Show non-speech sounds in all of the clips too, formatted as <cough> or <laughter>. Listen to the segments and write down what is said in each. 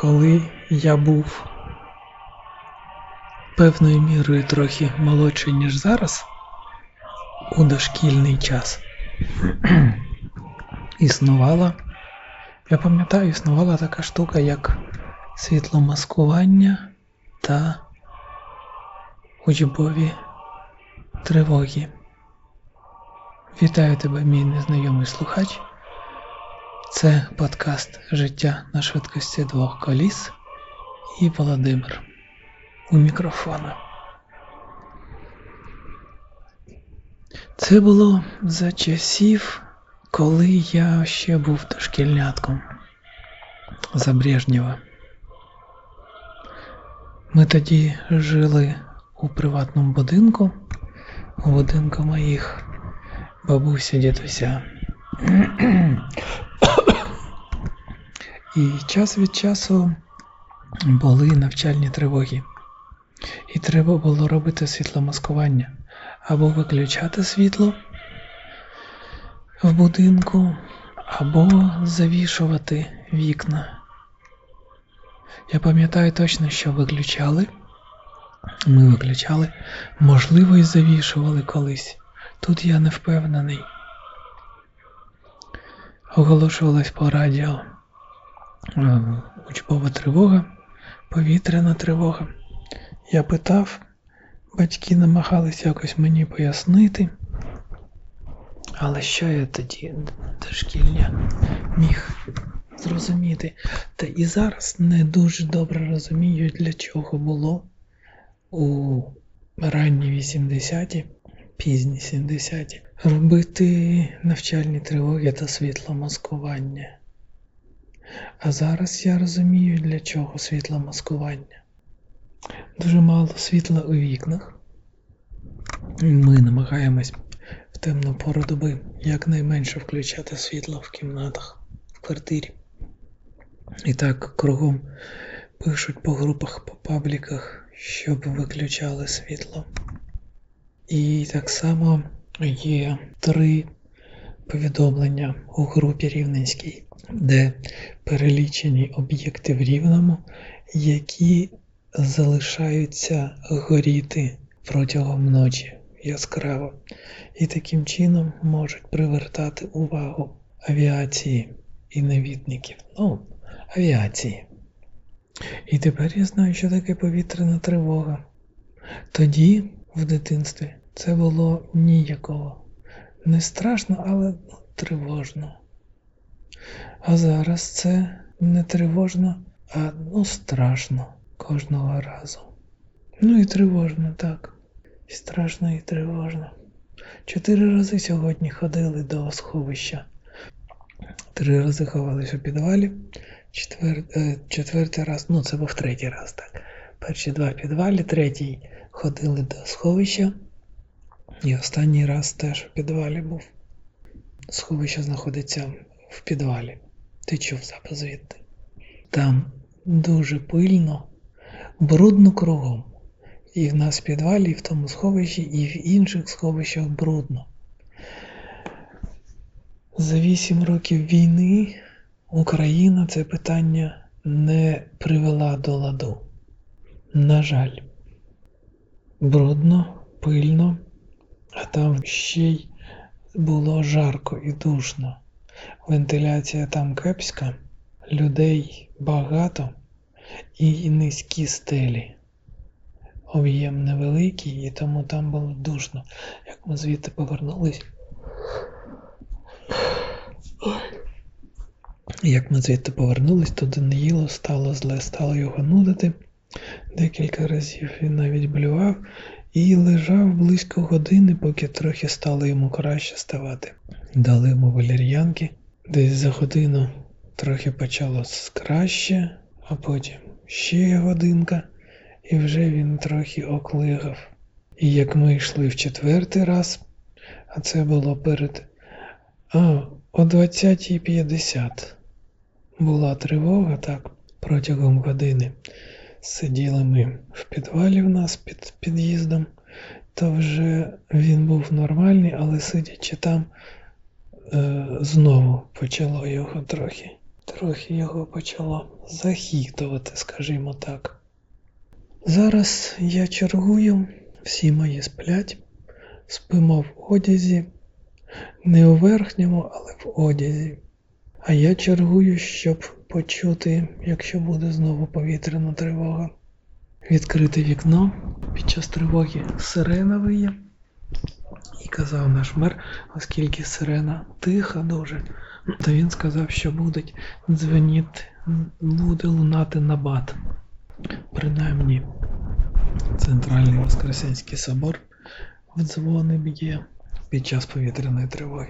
коли я був певною мірою трохи молодший, ніж зараз, у дошкільний час, <clears throat> існувала, я пам'ятаю, існувала така штука, як світломаскування та учбові тривоги. Вітаю тебе, мій незнайомий слухач. Це подкаст Життя на швидкості двох коліс і Володимир у мікрофона. Це було за часів, коли я ще був дошкільнятком за Брежнєва. Ми тоді жили у приватному будинку, у будинку моїх бабуся, дідуся. І час від часу були навчальні тривоги. І треба було робити світломаскування або виключати світло в будинку, або завішувати вікна. Я пам'ятаю точно, що виключали. Ми виключали, можливо, і завішували колись. Тут я не впевнений. Оголошувалась по радіо учбова тривога, повітряна тривога. Я питав, батьки намагались якось мені пояснити, але що я тоді дошкільня міг зрозуміти? Та і зараз не дуже добре розумію, для чого було у ранні 80-ті, пізні 70-ті робити навчальні тривоги та світломаскування. А зараз я розумію, для чого світломаскування. Дуже мало світла у вікнах. Ми намагаємось в темну пору доби якнайменше включати світло в кімнатах, в квартирі. І так кругом пишуть по групах, по пабліках, щоб виключали світло. І так само є три повідомлення у групі Рівненській, де перелічені об'єкти в Рівному, які залишаються горіти протягом ночі яскраво, і таким чином можуть привертати увагу авіації і навідників. Ну, авіації. І тепер я знаю, що таке повітряна тривога. Тоді, в дитинстві, це було ніякого. Не страшно, але тривожно. А зараз це не тривожно, а ну страшно кожного разу. Ну і тривожно, так. Страшно, і тривожно. Чотири рази сьогодні ходили до сховища. Три рази ховалися у підвалі, Четвер... Е, четвертий раз, ну це був третій раз, так. Перші два підвалі, третій ходили до сховища. І останній раз теж у підвалі був. Сховище знаходиться в підвалі. Ти чув запис звідти. Там дуже пильно, брудно кругом. І в нас в підвалі, і в тому сховищі, і в інших сховищах брудно. За вісім років війни Україна це питання не привела до ладу. На жаль, брудно, пильно, а там ще й було жарко і душно. Вентиляція там кепська, людей багато і низькі стелі. Об'єм невеликий, і тому там було душно. Як ми звідти повернулись. Як ми звідти повернулись, то Даниїло стало зле, стало його нудити. Декілька разів він навіть блював і лежав близько години, поки трохи стало йому краще ставати. Дали йому валер'янки. Десь за годину трохи почало краще, а потім ще годинка, і вже він трохи оклигав. І як ми йшли в четвертий раз, а це було перед а, о 20.50 була тривога так протягом години. Сиділи ми в підвалі в нас під під'їздом, то вже він був нормальний, але сидячи там, е, знову почало його трохи трохи його почало захітувати, скажімо так. Зараз я чергую, всі мої сплять, спимо в одязі, не у верхньому, але в одязі. А я чергую, щоб почути, якщо буде знову повітряна тривога. Відкрити вікно під час тривоги сирена виє. І казав наш мер, оскільки сирена тиха дуже, то він сказав, що будуть дзвеніти, буде лунати набат. Принаймні, центральний Воскресенський собор в дзвони б'є під час повітряної тривоги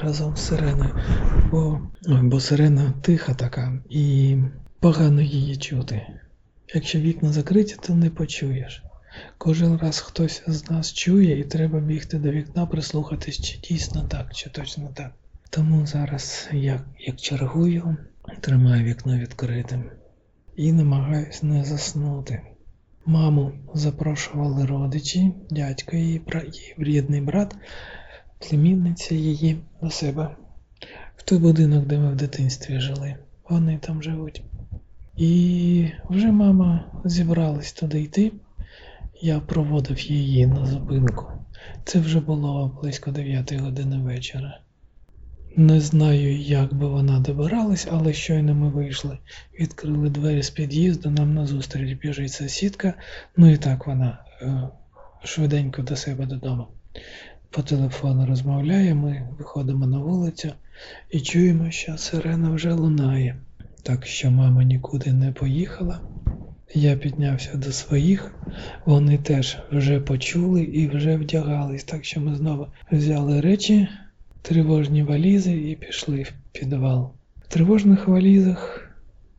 разом з сиреною, бо, бо сирена тиха така і погано її чути. Якщо вікна закриті, то не почуєш. Кожен раз хтось з нас чує і треба бігти до вікна, прислухатись, чи дійсно так, чи точно так. Тому зараз я, як чергую, тримаю вікно відкритим і намагаюсь не заснути. Маму запрошували родичі, дядько її, її рідний брат, племінниця її до себе в той будинок, де ми в дитинстві жили. Вони там живуть. І вже мама зібралась туди йти. Я проводив її на зупинку. Це вже було близько 9 години вечора. Не знаю, як би вона добиралась, але щойно ми вийшли, відкрили двері з під'їзду, нам назустріч біжить сусідка, ну і так вона е, швиденько до себе додому. По телефону розмовляє, ми виходимо на вулицю і чуємо, що сирена вже лунає. Так що мама нікуди не поїхала. Я піднявся до своїх, вони теж вже почули і вже вдягались, так що ми знову взяли речі, тривожні валізи і пішли в підвал. В тривожних валізах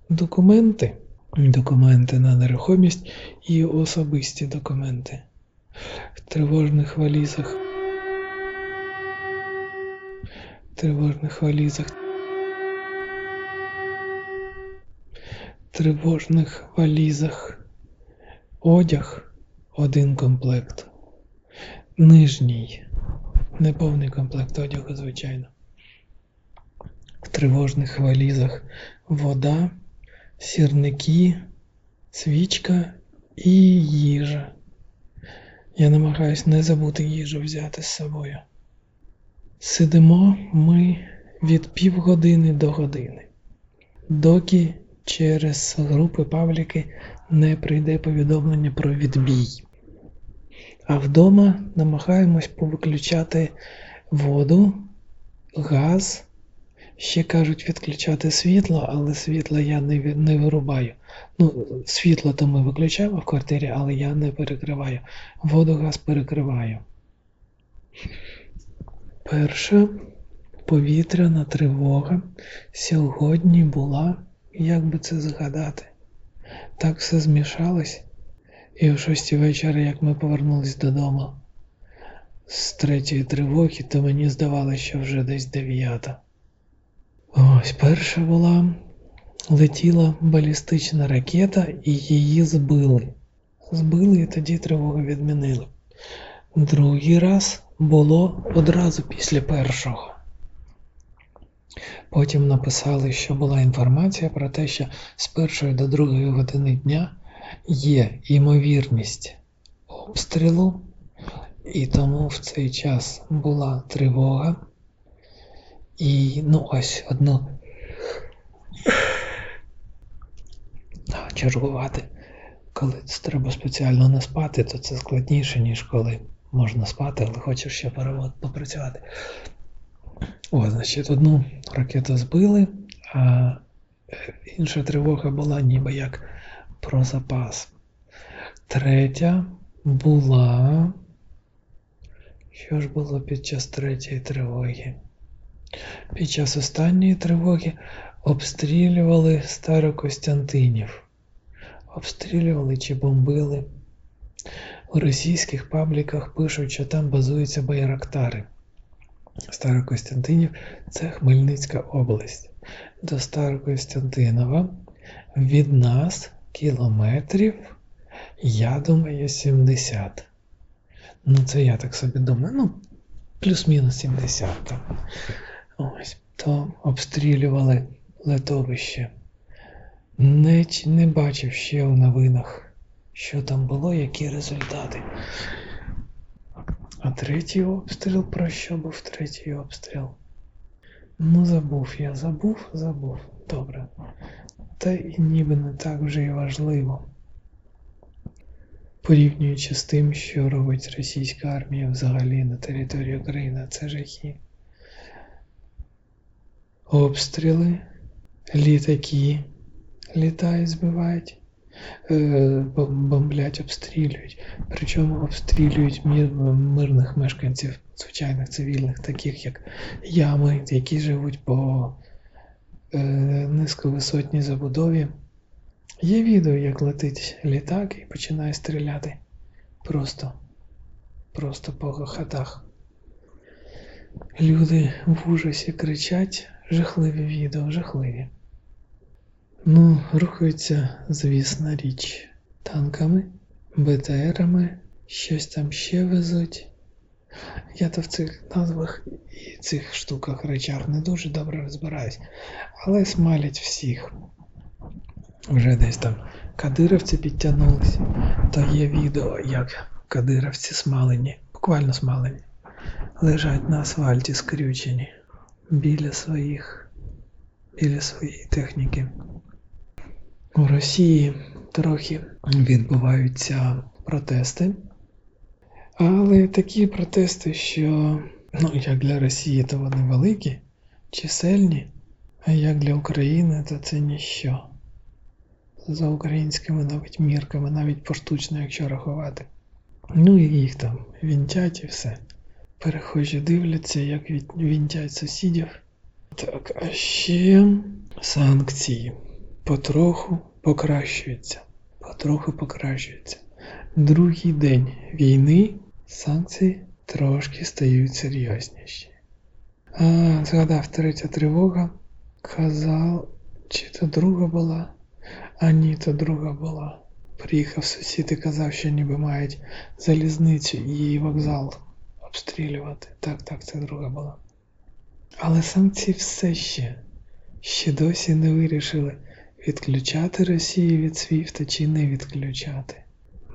документи, документи на нерухомість і особисті документи. В тривожних валізах. В тривожних валізах. тривожних валізах. Одяг один комплект. Нижній, неповний комплект одягу, звичайно. В тривожних валізах вода, сірники, свічка і їжа. Я намагаюсь не забути їжу взяти з собою. Сидимо ми від півгодини до години, доки через групи Павліки не прийде повідомлення про відбій. А вдома намагаємось повиключати воду, газ. Ще кажуть відключати світло, але світло я не не вирубаю. Ну, світло то ми виключаємо в квартирі, але я не перекриваю. Воду газ перекриваю. Перша повітряна тривога сьогодні була як би це згадати? Так все змішалось, і о шостій вечора, як ми повернулись додому з третьої тривоги, то мені здавалося, що вже десь дев'ята. Ось перша була, летіла балістична ракета і її збили. Збили і тоді тривогу відмінили. Другий раз було одразу після першого. Потім написали, що була інформація про те, що з першої до другої години дня є ймовірність обстрілу, і тому в цей час була тривога. І ну ось одну чергувати. Коли це треба спеціально не спати, то це складніше, ніж коли можна спати, але хочеш ще попрацювати. О, значить, одну ракету збили, а інша тривога була ніби як про запас. Третя була. Що ж було під час третьої тривоги? Під час останньої тривоги обстрілювали Старокостянтинів. Обстрілювали чи бомбили. У російських пабліках пишуть, що там базуються байрактари. Старокостянтинів це Хмельницька область. До Старокостянтинова від нас кілометрів, я думаю, 70. Ну, це я так собі думаю. Ну, плюс-мінус 70. Ось. То обстрілювали летовище. Не, не бачив ще в новинах, що там було, які результати. А третій обстріл, про що був третій обстріл? Ну, забув я, забув, забув. Добре. Та і ніби не так вже і важливо. Порівнюючи з тим, що робить російська армія взагалі на території України, це жахи. Обстріли, літаки літають, збивають, е, бомблять, обстрілюють. Причому обстрілюють мир, мирних мешканців, звичайних цивільних, таких як ями, які живуть по низьковисотній забудові. Є відео, як летить літак і починає стріляти. Просто, просто по хатах. Люди в ужасі кричать, жахливі відео, жахливі. Ну, рухаються, звісна річ, танками, БТРами, щось там ще везуть. Я то в цих назвах і цих штуках речах не дуже добре розбираюсь, але смалять всіх. Вже десь там кадировці підтягнулися, то є відео, як кадировці смалені, буквально смалені, лежать на асфальті скрючені біля своїх, біля своєї техніки. У Росії трохи відбуваються протести, але такі протести, що, ну, як для Росії, то вони великі, чисельні, а як для України, то це ніщо. За українськими навіть мірками, навіть поштучно, якщо рахувати. Ну і їх там вінтять і все. Перехожі дивляться, як вінтять сусідів. Так, а ще санкції потроху покращуються. Потроху покращуються. Другий день війни санкції трошки стають серйозніші. А, згадав третя тривога. Казав, чи то друга була? А ні, то друга була. Приїхав сусід і казав, що ніби мають залізницю і вокзал обстрілювати. Так, так, це друга була. Але санкції все ще, ще досі не вирішили, відключати Росію від Свіфта чи не відключати.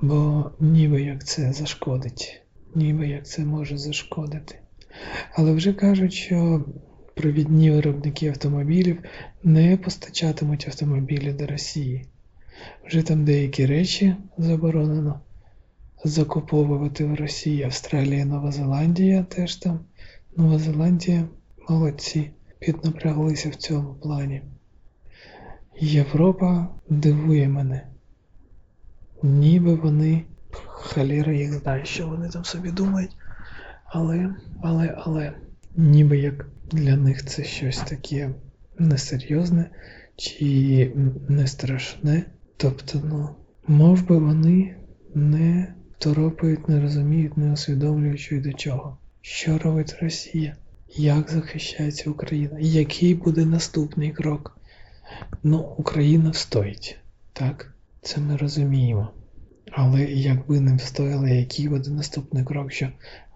Бо ніби як це зашкодить, ніби як це може зашкодити. Але вже кажуть, що провідні виробники автомобілів не постачатимуть автомобілі до Росії. Вже там деякі речі заборонено закуповувати в Росії. Австралія, Нова Зеландія теж там. Нова Зеландія молодці, піднапряглися в цьому плані. Європа дивує мене. Ніби вони, халіра їх знає, що вони там собі думають. Але, але, але, ніби як для них це щось таке несерйозне чи не страшне. Тобто, ну, мов би вони не торопають, не розуміють, не й до чого. Що робить Росія? Як захищається Україна? Який буде наступний крок? Ну, Україна встоїть, так? Це ми розуміємо. Але якби не встояли, який буде наступний крок, що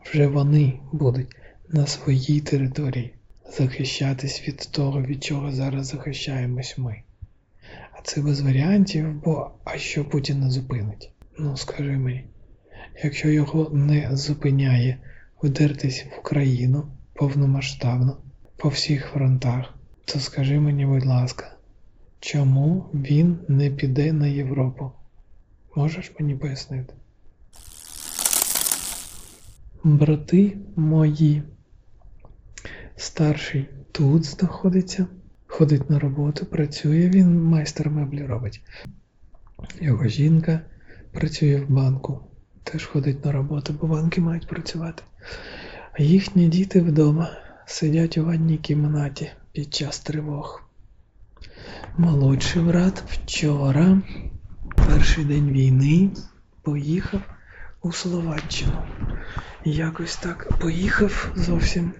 вже вони будуть на своїй території захищатись від того, від чого зараз захищаємось ми. А це без варіантів, бо а що Путін не зупинить? Ну скажи мені, якщо його не зупиняє вдертись в Україну повномасштабно по всіх фронтах, то скажи мені, будь ласка, чому він не піде на Європу? Можеш мені пояснити? Брати мої. Старший тут знаходиться, ходить на роботу, працює, він майстер меблі робить. Його жінка працює в банку, теж ходить на роботу, бо банки мають працювати. А їхні діти вдома сидять у ванній кімнаті під час тривог. Молодший брат вчора, перший день війни, поїхав у Словаччину. Якось так поїхав зовсім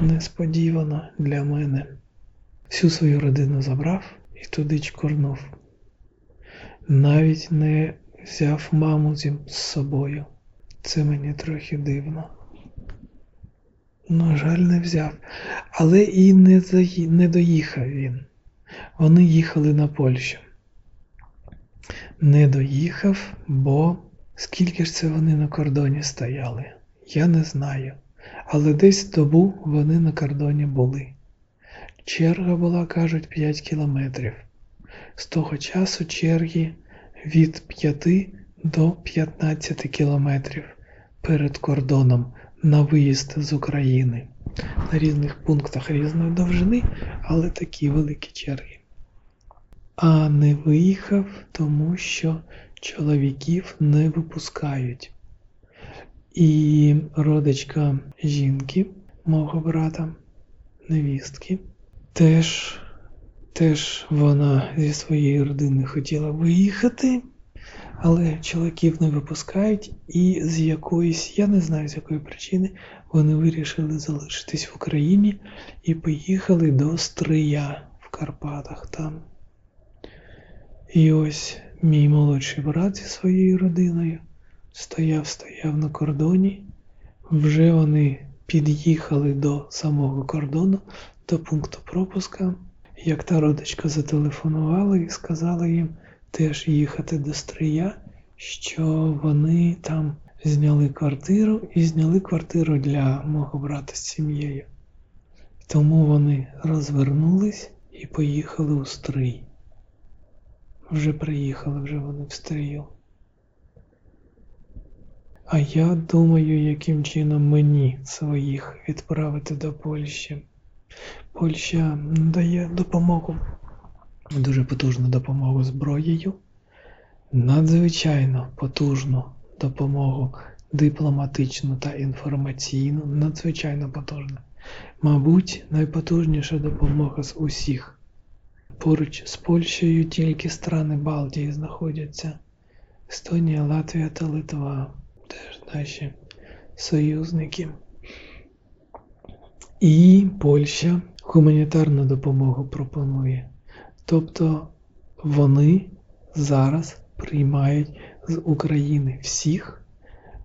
несподівано для мене. Всю свою родину забрав і туди чкорнув. Навіть не взяв маму з собою. Це мені трохи дивно. На жаль, не взяв. Але і не, заї... не доїхав він. Вони їхали на Польщу. Не доїхав, бо скільки ж це вони на кордоні стояли? Я не знаю. Але десь добу вони на кордоні були. Черга була, кажуть, 5 кілометрів. З того часу черги від 5 до 15 кілометрів перед кордоном на виїзд з України. На різних пунктах різної довжини, але такі великі черги. А не виїхав, тому що чоловіків не випускають. І родичка жінки, мого брата, невістки, теж, теж вона зі своєї родини хотіла виїхати, але чоловіків не випускають, і з якоїсь, я не знаю з якої причини, вони вирішили залишитись в Україні і поїхали до Стрия в Карпатах там. І ось мій молодший брат зі своєю родиною стояв, стояв на кордоні. Вже вони під'їхали до самого кордону, до пункту пропуска. Як та родичка зателефонувала і сказала їм теж їхати до Стрия, що вони там зняли квартиру і зняли квартиру для мого брата з сім'єю. Тому вони розвернулись і поїхали у Стрий. Вже приїхали, вже вони в Стрию. А я думаю, яким чином мені своїх відправити до Польщі. Польща дає допомогу, дуже потужну допомогу зброєю, надзвичайно потужну допомогу дипломатичну та інформаційну, надзвичайно потужна. Мабуть, найпотужніша допомога з усіх. Поруч з Польщею тільки страни Балтії знаходяться Естонія, Латвія та Литва теж наші союзники. І Польща гуманітарну допомогу пропонує. Тобто вони зараз приймають з України всіх,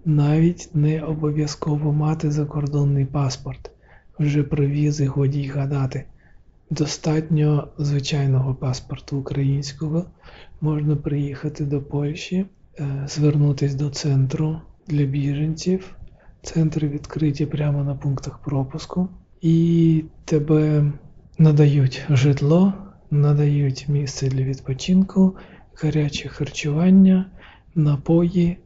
навіть не обов'язково мати закордонний паспорт. Вже про візи годі й гадати. Достатньо звичайного паспорту українського можна приїхати до Польщі, е, звернутися до центру для біженців. Центри відкриті прямо на пунктах пропуску, і тебе надають житло, надають місце для відпочинку, гаряче харчування, напої.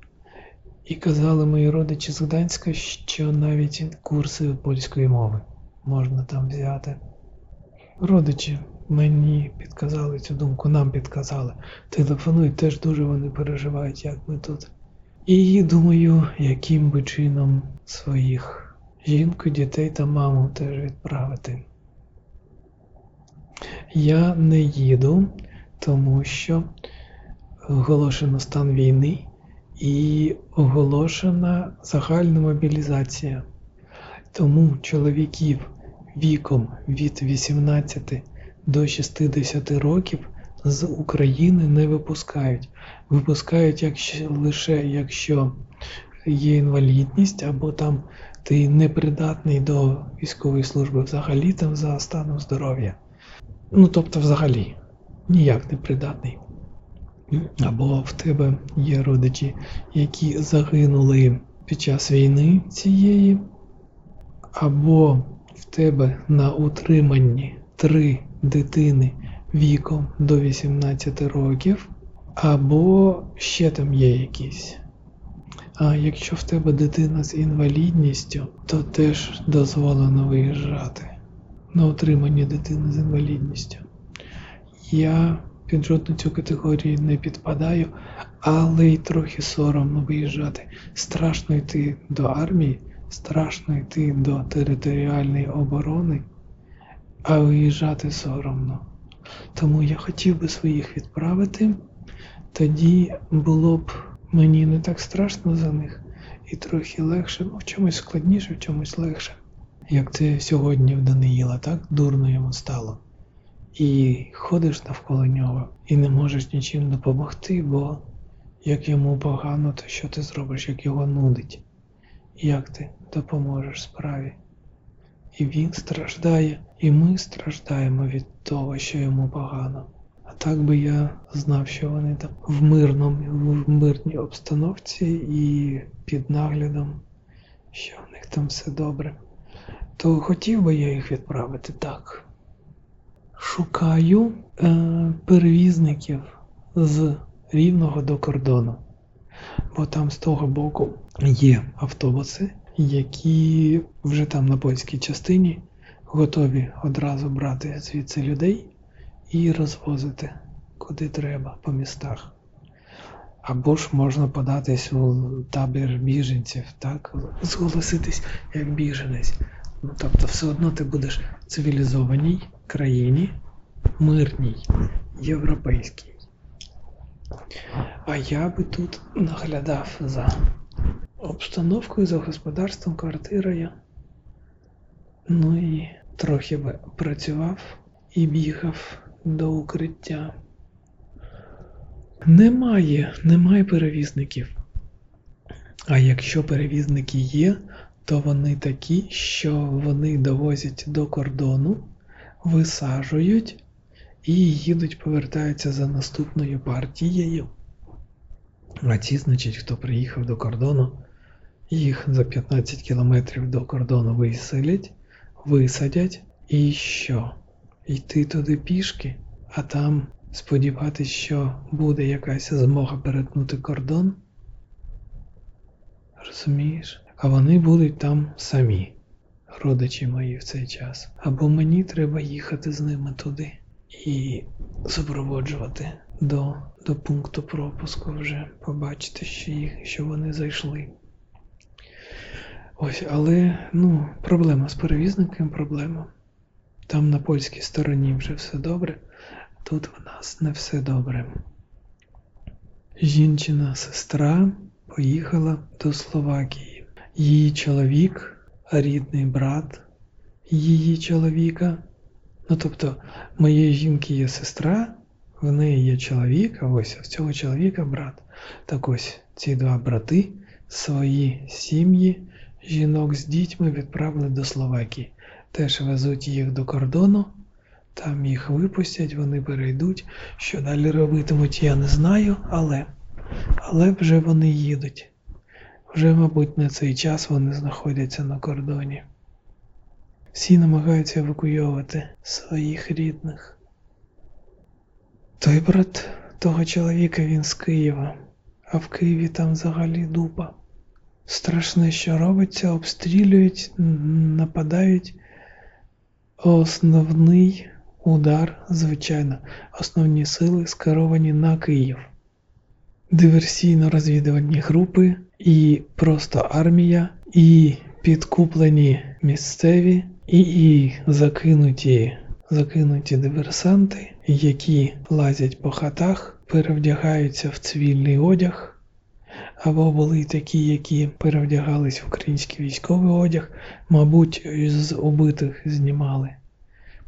І казали мої родичі з Гданська, що навіть курси польської мови можна там взяти. Родичі мені підказали цю думку, нам підказали. Телефонують, теж дуже вони переживають, як ми тут. І думаю, яким би чином своїх жінку, дітей та маму теж відправити. Я не їду, тому що оголошено стан війни і оголошена загальна мобілізація. Тому чоловіків віком від 18 до 60 років з України не випускають. Випускають якщо, лише якщо є інвалідність, або там ти непридатний до військової служби взагалі там за станом здоров'я. Ну тобто, взагалі, ніяк не придатний. Або в тебе є родичі, які загинули під час війни цієї, або в тебе на утриманні три дитини віком до 18 років, або ще там є якісь. А якщо в тебе дитина з інвалідністю, то теж дозволено виїжджати на утримання дитини з інвалідністю. Я під жодну цю категорію не підпадаю, але й трохи соромно виїжджати. Страшно йти до армії, страшно йти до територіальної оборони, а виїжджати соромно. Тому я хотів би своїх відправити, тоді було б мені не так страшно за них і трохи легше, ну в чомусь складніше, в чомусь легше. Як це сьогодні в Даниїла, так дурно йому стало. І ходиш навколо нього і не можеш нічим допомогти, бо як йому погано, то що ти зробиш, як його нудить? Як ти допоможеш справі? і він страждає, і ми страждаємо від того, що йому погано. А так би я знав, що вони там в мирному, в мирній обстановці і під наглядом, що в них там все добре. То хотів би я їх відправити так. Шукаю е, перевізників з рівного до кордону, бо там з того боку є автобуси, які вже там на польській частині готові одразу брати звідси людей і розвозити куди треба по містах. Або ж можна податись у табір біженців, так, зголоситись як біженець. Ну, тобто, все одно ти будеш в цивілізованій країні, мирній, європейській. А я би тут наглядав за обстановкою, за господарством, квартирою. Ну і трохи би працював і бігав до укриття. Немає, немає перевізників. А якщо перевізники є, то вони такі, що вони довозять до кордону, висаджують і їдуть, повертаються за наступною партією. А ті, значить, хто приїхав до кордону, їх за 15 кілометрів до кордону виселять, висадять і що? Йти туди пішки, а там сподіватися, що буде якась змога перетнути кордон. Розумієш? А вони будуть там самі, родичі мої в цей час. Або мені треба їхати з ними туди і супроводжувати до до пункту пропуску вже побачити, що їх, що вони зайшли. Ось, але ну, проблема з перевізником проблема. Там на польській стороні вже все добре, тут в нас не все добре. Жінчина сестра поїхала до Словакії. Її чоловік, рідний брат її чоловіка. Ну тобто, моєї жінки є сестра, в неї є чоловік, а ось в цього чоловіка брат. Так ось ці два брати свої сім'ї, жінок з дітьми відправили до Словакії. Теж везуть їх до кордону, там їх випустять, вони перейдуть. Що далі робитимуть, я не знаю, але але вже вони їдуть. Вже, мабуть, на цей час вони знаходяться на кордоні. Всі намагаються евакуйовувати своїх рідних. Той брат того чоловіка він з Києва, а в Києві там взагалі дупа. Страшне, що робиться, обстрілюють, нападають. Основний удар, звичайно, основні сили скеровані на Київ. Диверсійно-розвідувальні групи і просто армія, і підкуплені місцеві, і, і закинуті закинуті диверсанти, які лазять по хатах, перевдягаються в цивільний одяг, або були такі, які перевдягались в український військовий одяг, мабуть, з убитих знімали,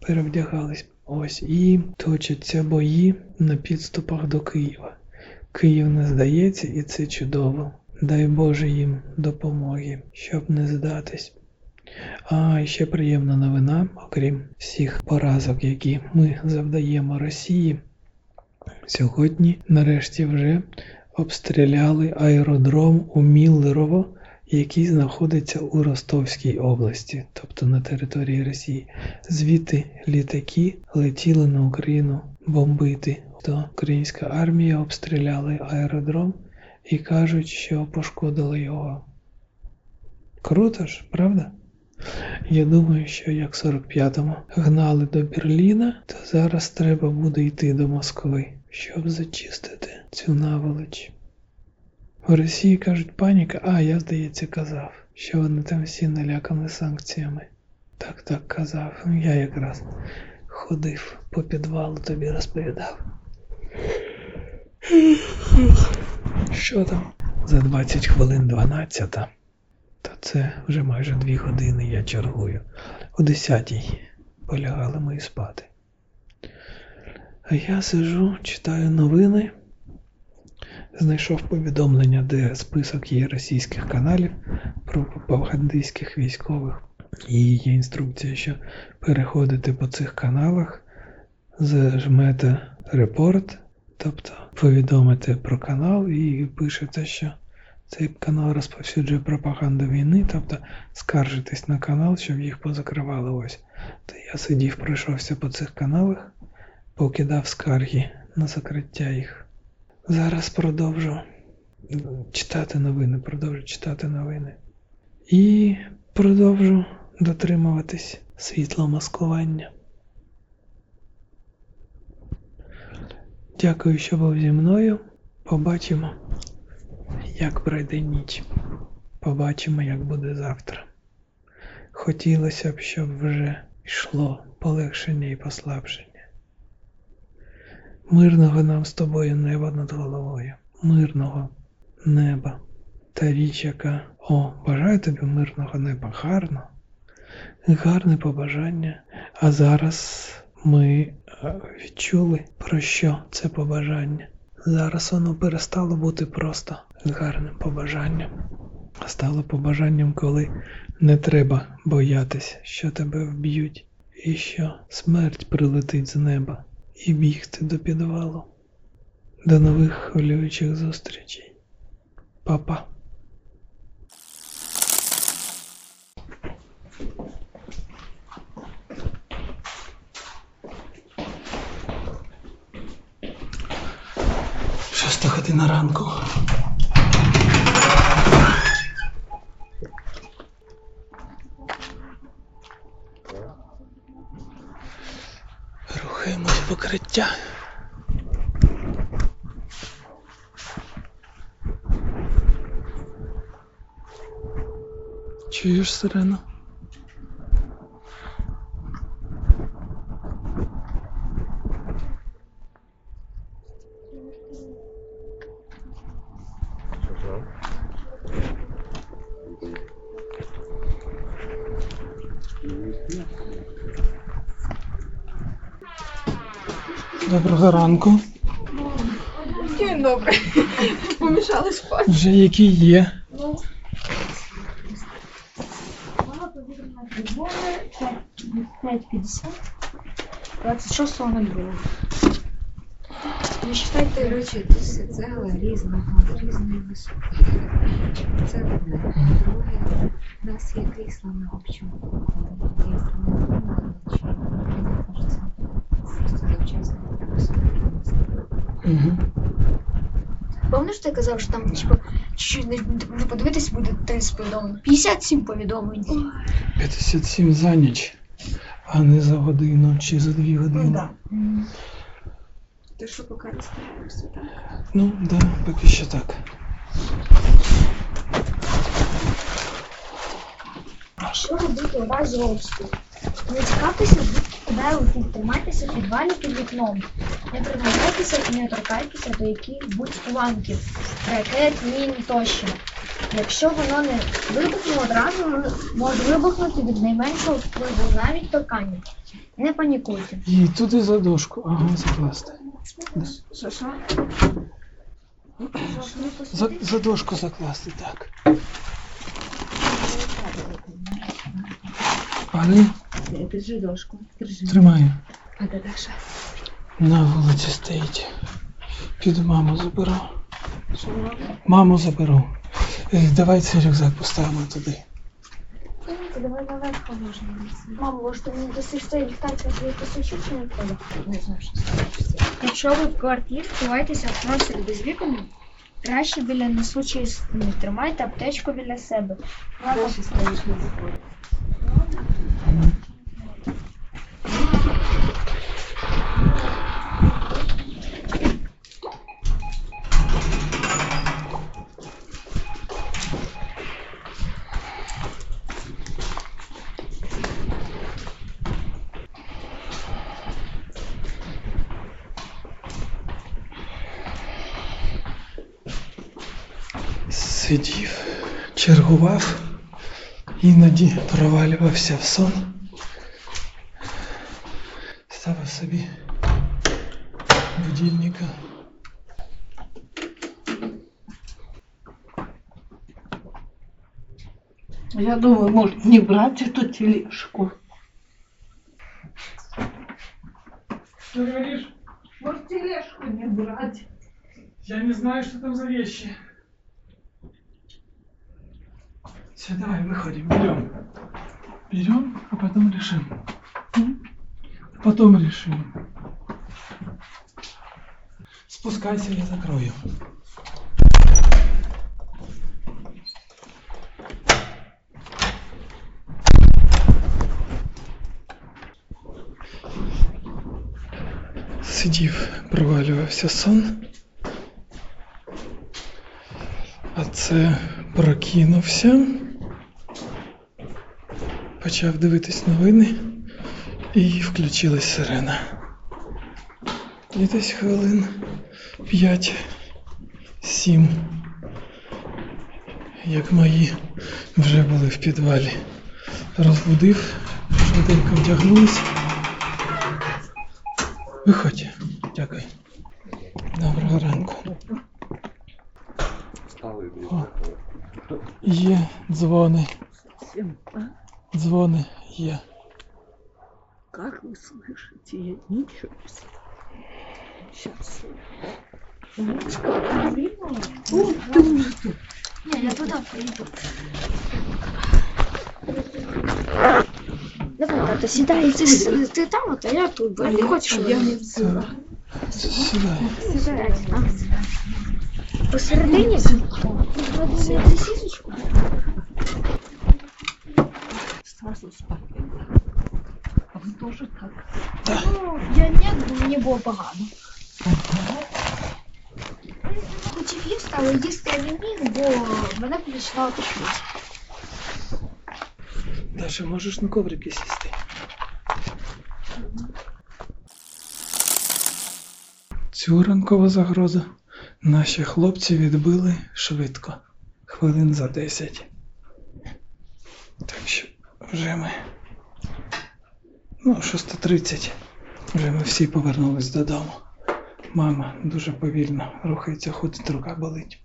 перевдягались ось і точаться бої на підступах до Києва. Київ не здається, і це чудово. Дай Боже їм допомоги, щоб не здатись. А ще приємна новина, окрім всіх поразок, які ми завдаємо Росії. Сьогодні, нарешті, вже обстріляли аеродром у Міллерово, який знаходиться у Ростовській області, тобто на території Росії. Звідти літаки летіли на Україну бомбити. То українська армія обстріляли аеродром і кажуть, що пошкодили його. Круто ж, правда? Я думаю, що як 45-му гнали до Берліна, то зараз треба буде йти до Москви, щоб зачистити цю наволоч. В Росії кажуть паніка, а я, здається, казав, що вони там всі налякані санкціями. Так, так казав. Я якраз ходив по підвалу, тобі розповідав. Що там? За 20 хвилин 12. Та це вже майже дві години я чергую. О 10 полягали ми спати. А я сижу, читаю новини, знайшов повідомлення, де список є російських каналів про пропагандистських військових. І є інструкція, що переходите по цих каналах, зажмете репорт, тобто повідомите про канал і пишете, що цей канал розповсюджує пропаганду війни, тобто скаржитесь на канал, щоб їх позакривали ось. То я сидів, пройшовся по цих каналах, покидав скарги на закриття їх. Зараз продовжу читати новини, продовжу читати новини. І продовжу дотримуватись світломаскування. Дякую, що був зі мною. Побачимо, як пройде ніч. Побачимо, як буде завтра. Хотілося б, щоб вже йшло полегшення і послабшення. Мирного нам з тобою неба над головою, мирного неба. Та річ, яка о, бажаю тобі мирного неба, гарно, гарне побажання. А зараз ми е, відчули, про що це побажання. Зараз воно перестало бути просто гарним побажанням, стало побажанням, коли не треба боятись, що тебе вб'ють, і що смерть прилетить з неба і бігти до підвалу. До нових хвилюючих зустрічей. Па-па. Шоста година ранку. Рухаємось в покриття. Чуєш сирену? Доброго ранку. День добрий. <laughs> Помішали спати. Вже які є. Тривоги 5.50. 26.02. не считайте речі, це цегла різного, різної висоти. Це одне. Друге, у нас є крісла на общому. Є інструменти на ночі. Мені кажеться, просто завчасно треба собі принести. Угу. Пам'ятаєш, ти казав, що там, типу, чуть-чуть не, не подивитись буде 30 повідомлень. 57 повідомлень. 57 за ніч, а не за годину чи за дві години. да. Ти що поки розставляєшся, так? Ну, да, поки що так. Що робити у разі обстрілу? Не цікавтеся, кидає летить. Тримайтеся підвалі під вікном. Не приглядайтеся і не торкайтеся до яких-будь уламків, ракет, мін тощо. Якщо воно не вибухне одразу, може вибухнути від найменшого впливу, навіть торкання. Не панікуйте. І туди за дошку. Ага, закласти. Що, що? За, за дошку закласти, так. Пане, Держи дошку. Держи. тримаю. А де Даша? На вулиці стоїть. Піду маму заберу. Маму заберу. Е, Давай цей рюкзак поставимо туди. Давай наверх поможемо. Мамо, може ти мені досиш цей ліхтарка свої посвічу чи не треба? Не знаю, що це. Якщо ви в квартирі ховайтеся в без вікон, краще біля несучої стіни. Тримайте аптечку біля себе. Дальше стоїш на заході. Сидів, чергував, іноді провалювався в сон. Ставив собі будильника. Я думаю, может, не брать эту тележку. Что говоришь? Может, тележку не брать. Я не знаю, что там за вещи. Все, давай, выходим, берем. Берем, а потом решим. Потом решим. Спускайся, я закрою. Сидів, провалювався сон. А це прокинувся. Почав дивитись новини і включилась сирена. І десь хвилин 5-7, як мої вже були в підвалі. Розбудив, швиденько вдягнулись. Виходь. Дякую. Доброго ранку. О, є дзвони. Всем, а? Дзвони є. Как вы слышите? Я ничего не слышу. Сейчас. Ні, я туди прийду. Давай, тато, сідай, ти, с- ти там, от, а я тут, бо не хочеш, щоб я не взяла. Сідай. Сідай, а. Посередині? Вы тоже? Ну, я ні, бо мені було погано. Хотів їсти, але їсти я не міг, бо мене починало тошнити. Даша, можеш на коврики сісти? Цю ранкову загрозу наші хлопці відбили швидко, хвилин за 10. Так що вже ми. Ну, 6.30. Вже ми всі повернулись додому. Мама дуже повільно рухається, ходить, рука болить.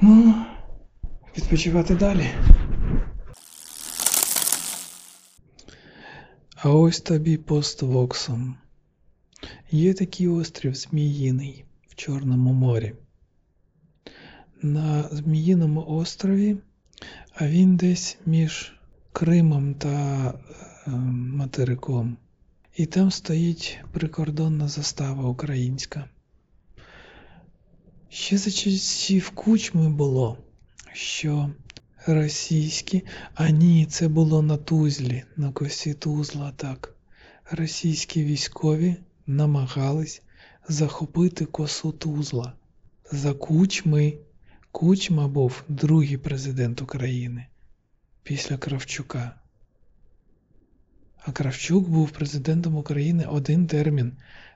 Ну, відпочивати далі. А ось тобі поствоксом. Є такий острів Зміїний в Чорному морі. На Зміїному острові, а він десь між Кримом та е, материком. І там стоїть прикордонна застава українська. Ще за часів кучми було, що російські, а ні, це було на Тузлі, на косі Тузла, так. Російські військові намагались захопити косу Тузла за кучми. Кучма був другий президент України після Кравчука. А Кравчук був президентом України один термін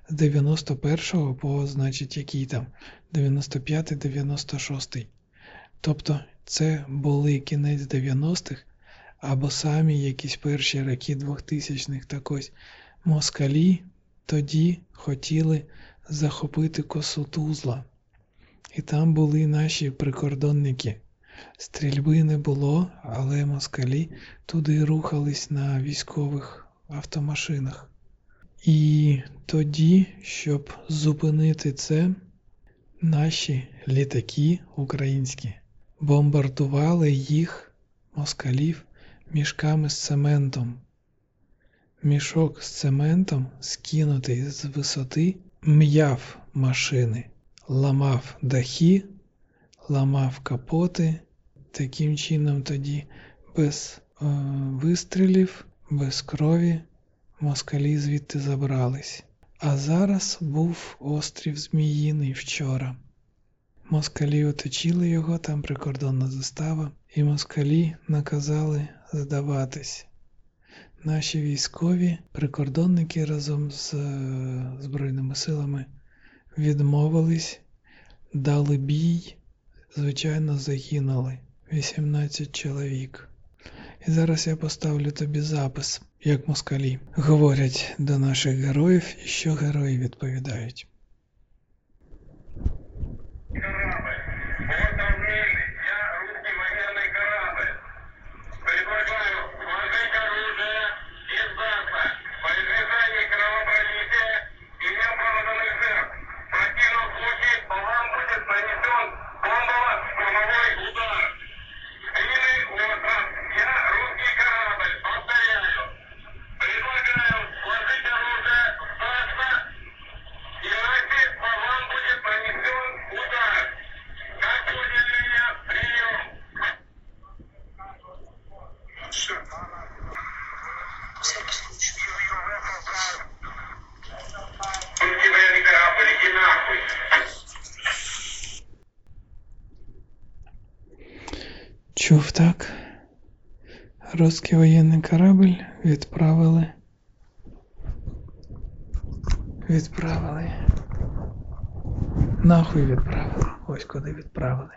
з 91-го по, значить, який там 95-96. Тобто це були кінець 90-х або самі якісь перші роки 2000-х. Так ось москалі тоді хотіли захопити косу Тузла. І там були наші прикордонники. Стрільби не було, але москалі туди рухались на військових автомашинах. І тоді, щоб зупинити це, наші літаки українські бомбардували їх, москалів, мішками з цементом. Мішок з цементом, скинутий з висоти, м'яв машини, ламав дахи, ламав капоти. Таким чином тоді без е, вистрілів, без крові москалі звідти забрались. А зараз був острів Зміїний вчора. Москалі оточили його, там прикордонна застава, і москалі наказали здаватись. Наші військові прикордонники разом з е, Збройними силами відмовились, дали бій, звичайно, загинули 18 чоловік. І зараз я поставлю тобі запис, як москалі говорять до наших героїв і що герої відповідають. Русський воєнний корабль відправили. Відправили. Нахуй відправили. Ось куди відправили.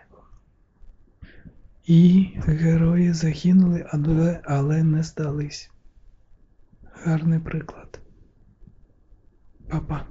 І герої загинули, але не здались. Гарний приклад. Па-па.